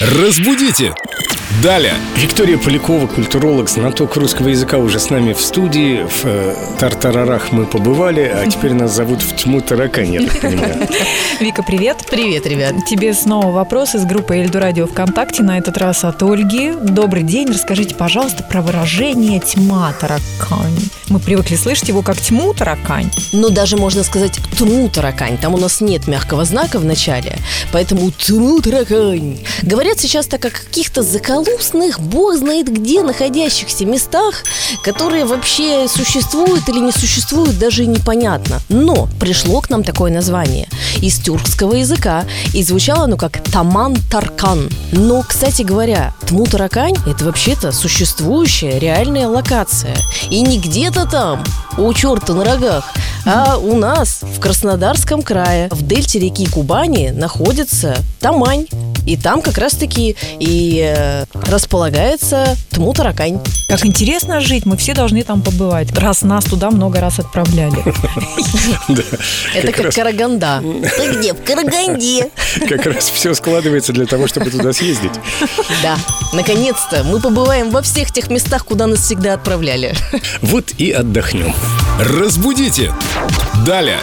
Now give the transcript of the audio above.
Разбудите! Далее! Виктория Полякова, культуролог, знаток русского языка, уже с нами в студии. В э, Тартарарах мы побывали, а теперь нас зовут в тьму таракань, я так понимаю. Вика, привет. Привет, ребят. Тебе снова вопрос из группы Эльду Радио ВКонтакте, на этот раз от Ольги. Добрый день, расскажите, пожалуйста, про выражение «тьма таракань». Мы привыкли слышать его как «тьму таракань». Ну, даже можно сказать «тьму таракань». Там у нас нет мягкого знака в начале, поэтому «тьму таракань». Говорят сейчас так о каких-то заколусных, бог знает где находящихся местах, которые вообще существуют или не существуют, даже непонятно. Но пришло к нам такое название из тюркского языка, и звучало оно как «таман таркан». Но, кстати говоря, Тму Таракань – это вообще-то существующая реальная локация. И не где-то там, у черта на рогах, а у нас, в Краснодарском крае, в дельте реки Кубани, находится Тамань. И там как раз-таки и э, располагается Тму Таракань. Как интересно жить, мы все должны там побывать, раз нас туда много раз отправляли. Это как Караганда. Ты где? В Караганде. Как раз все складывается для того, чтобы туда съездить. Да, наконец-то мы побываем во всех тех местах, куда нас всегда отправляли. Вот и отдохнем. Разбудите! Далее!